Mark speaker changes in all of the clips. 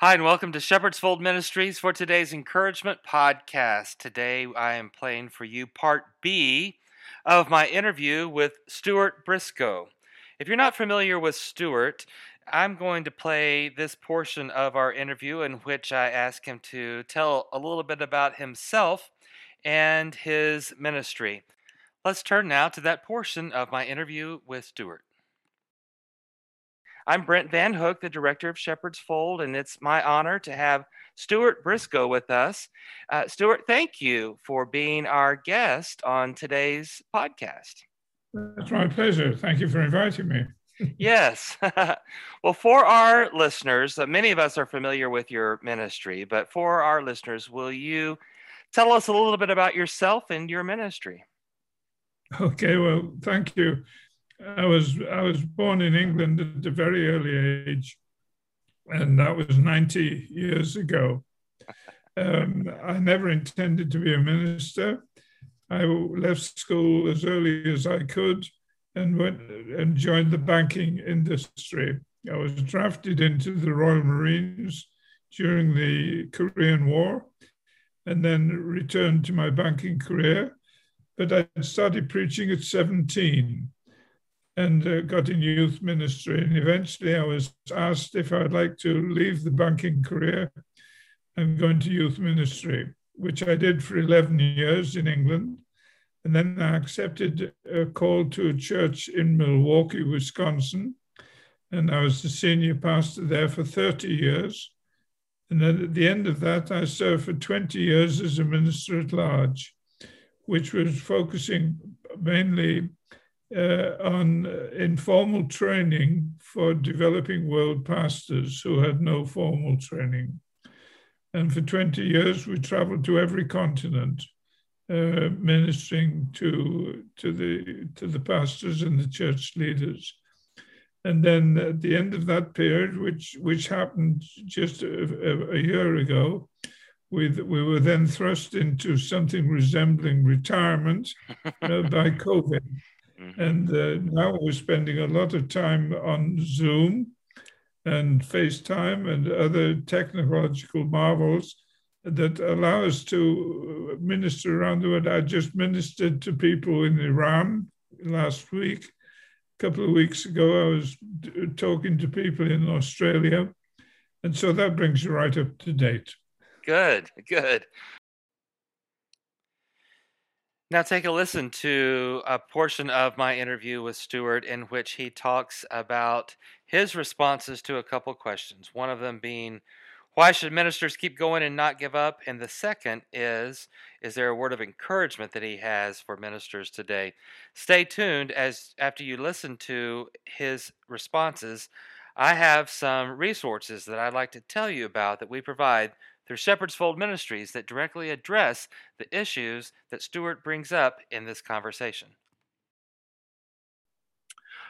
Speaker 1: Hi, and welcome to Shepherd's Fold Ministries for today's encouragement podcast. Today I am playing for you part B of my interview with Stuart Briscoe. If you're not familiar with Stuart, I'm going to play this portion of our interview in which I ask him to tell a little bit about himself and his ministry. Let's turn now to that portion of my interview with Stuart. I'm Brent Van Hook, the director of Shepherd's Fold, and it's my honor to have Stuart Briscoe with us. Uh, Stuart, thank you for being our guest on today's podcast.
Speaker 2: It's my pleasure. Thank you for inviting me.
Speaker 1: yes. well, for our listeners, uh, many of us are familiar with your ministry, but for our listeners, will you tell us a little bit about yourself and your ministry?
Speaker 2: Okay, well, thank you. I was I was born in England at a very early age, and that was 90 years ago. Um, I never intended to be a minister. I left school as early as I could and went and joined the banking industry. I was drafted into the Royal Marines during the Korean War and then returned to my banking career. But I started preaching at 17 and uh, got in youth ministry. And eventually I was asked if I'd like to leave the banking career and go into youth ministry, which I did for 11 years in England. And then I accepted a call to a church in Milwaukee, Wisconsin. And I was the senior pastor there for 30 years. And then at the end of that, I served for 20 years as a minister at large, which was focusing mainly uh, on informal training for developing world pastors who had no formal training. And for 20 years, we traveled to every continent, uh, ministering to, to, the, to the pastors and the church leaders. And then at the end of that period, which, which happened just a, a, a year ago, we, we were then thrust into something resembling retirement uh, by COVID. Mm-hmm. And uh, now we're spending a lot of time on Zoom and FaceTime and other technological marvels that allow us to uh, minister around the world. I just ministered to people in Iran last week. A couple of weeks ago, I was talking to people in Australia. And so that brings you right up to date.
Speaker 1: Good, good. Now, take a listen to a portion of my interview with Stuart in which he talks about his responses to a couple questions. One of them being, why should ministers keep going and not give up? And the second is, is there a word of encouragement that he has for ministers today? Stay tuned as after you listen to his responses, I have some resources that I'd like to tell you about that we provide through Shepherd's Fold Ministries that directly address the issues that Stuart brings up in this conversation.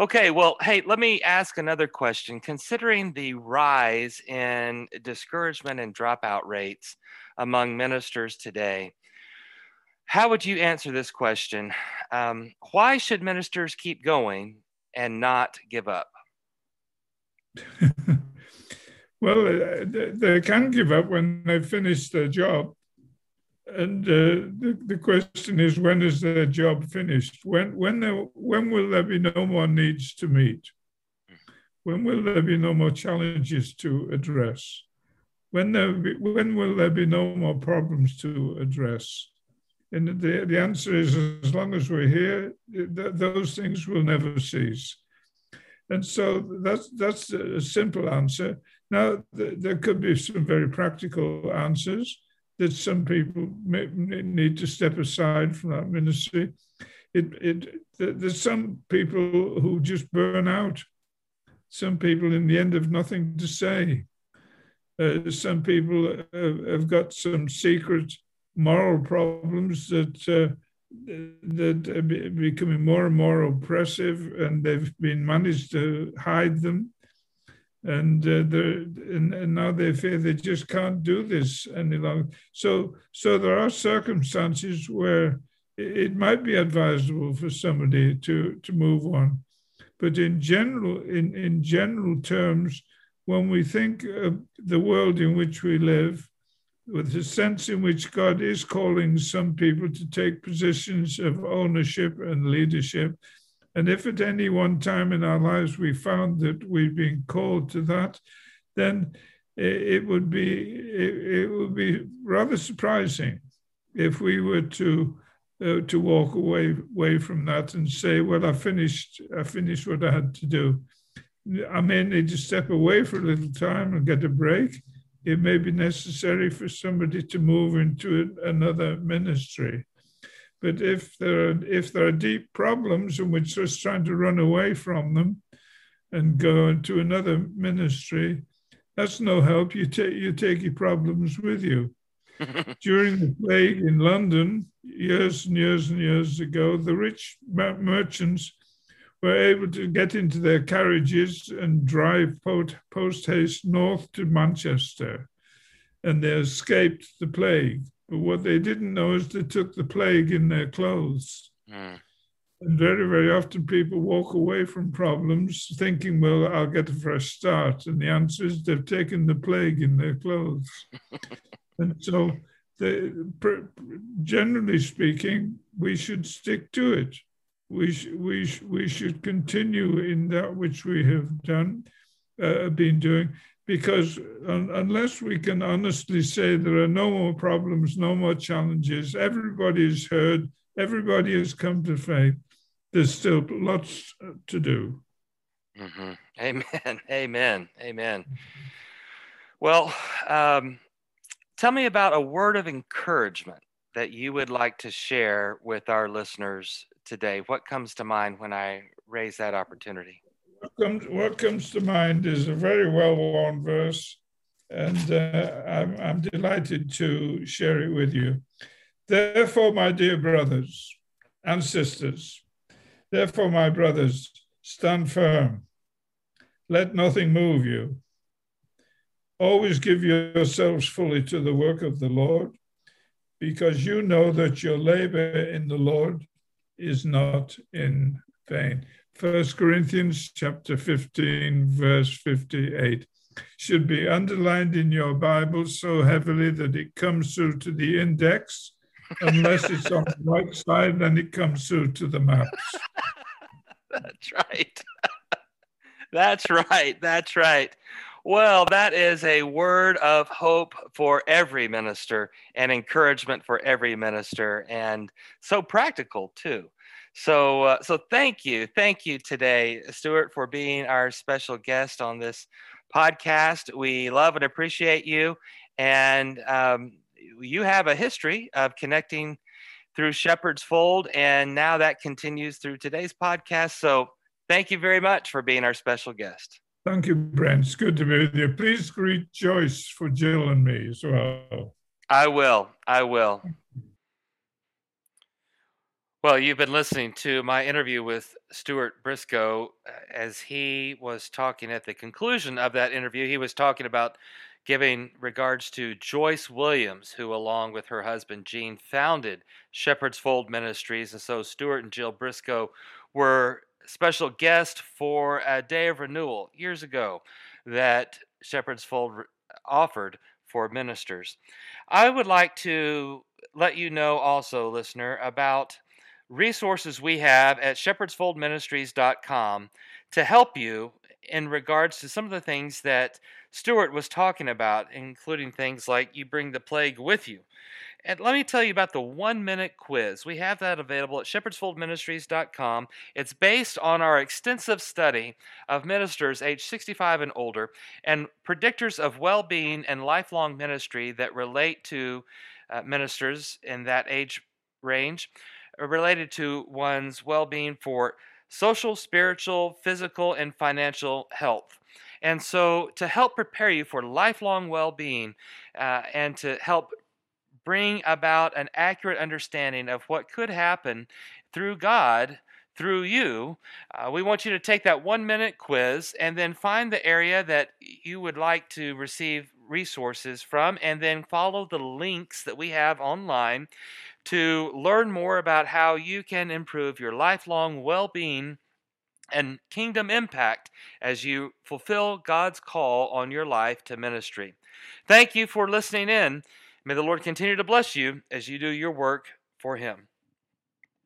Speaker 1: Okay, well, hey, let me ask another question. Considering the rise in discouragement and dropout rates among ministers today, how would you answer this question? Um, why should ministers keep going and not give up?
Speaker 2: Well, uh, they can give up when they finish their job. And uh, the, the question is, when is their job finished? When, when, there, when will there be no more needs to meet? When will there be no more challenges to address? When, there be, when will there be no more problems to address? And the, the answer is as long as we're here, th- those things will never cease. And so that's, that's a simple answer. Now, th- there could be some very practical answers that some people may, need to step aside from that ministry. It, it, there's some people who just burn out. Some people, in the end, have nothing to say. Uh, some people have, have, got some secret moral problems that uh, that are becoming more and more oppressive, and they've been managed to hide them and, uh, and, and now they fear they just can't do this any longer. So, so there are circumstances where it might be advisable for somebody to, to move on. But in general, in, in general terms, when we think of the world in which we live, with the sense in which God is calling some people to take positions of ownership and leadership. And if at any one time in our lives we found that we've been called to that, then it would be it, it would be rather surprising if we were to uh, to walk away away from that and say, well, I finished I finished what I had to do. I may need to step away for a little time and get a break. It may be necessary for somebody to move into another ministry. But if there are, if there are deep problems and we're just trying to run away from them and go into another ministry, that's no help. You take you take your problems with you. During the plague in London, years and years and years ago, the rich merchants were able to get into their carriages and drive post haste north to Manchester, and they escaped the plague. But what they didn't know is they took the plague in their clothes. Mm. And very, very often people walk away from problems thinking, well, I'll get a fresh start. And the answer is they've taken the plague in their clothes. and so, they, generally speaking, we should stick to it we, sh- we, sh- we should continue in that which we have done, uh, been doing, because un- unless we can honestly say there are no more problems, no more challenges, everybody is heard, everybody has come to faith, there's still lots to do.
Speaker 1: Mm-hmm. Amen. Amen. Amen. Well, um, tell me about a word of encouragement that you would like to share with our listeners today? What comes to mind when I raise that opportunity?
Speaker 2: What comes, what comes to mind is a very well worn verse, and uh, I'm, I'm delighted to share it with you. Therefore, my dear brothers and sisters, therefore, my brothers, stand firm. Let nothing move you. Always give yourselves fully to the work of the Lord, because you know that your labor in the Lord is not in vain. First Corinthians chapter 15, verse 58 should be underlined in your Bible so heavily that it comes through to the index. Unless it's on the right side, then it comes through to the maps.
Speaker 1: That's right. That's right. That's right. Well, that is a word of hope for every minister and encouragement for every minister, and so practical too. So, uh, so thank you, thank you today, Stuart, for being our special guest on this podcast. We love and appreciate you, and um, you have a history of connecting through Shepherd's Fold, and now that continues through today's podcast. So, thank you very much for being our special guest.
Speaker 2: Thank you, Brent. It's good to be with you. Please greet Joyce for Jill and me as well.
Speaker 1: I will. I will. Well, you've been listening to my interview with Stuart Briscoe uh, as he was talking at the conclusion of that interview. He was talking about giving regards to Joyce Williams, who, along with her husband Gene, founded Shepherd's Fold Ministries. And so Stuart and Jill Briscoe were special guests for a day of renewal years ago that Shepherd's Fold offered for ministers. I would like to let you know also, listener, about resources we have at shepherdsfoldministries.com to help you in regards to some of the things that Stuart was talking about, including things like you bring the plague with you. And let me tell you about the one minute quiz. We have that available at shepherdsfoldministries.com. It's based on our extensive study of ministers aged 65 and older and predictors of well being and lifelong ministry that relate to uh, ministers in that age range, related to one's well being for social, spiritual, physical, and financial health. And so, to help prepare you for lifelong well being uh, and to help bring about an accurate understanding of what could happen through God through you. Uh, we want you to take that one minute quiz and then find the area that you would like to receive resources from, and then follow the links that we have online to learn more about how you can improve your lifelong well being and kingdom impact as you fulfill God's call on your life to ministry. Thank you for listening in. May the Lord continue to bless you as you do your work for Him.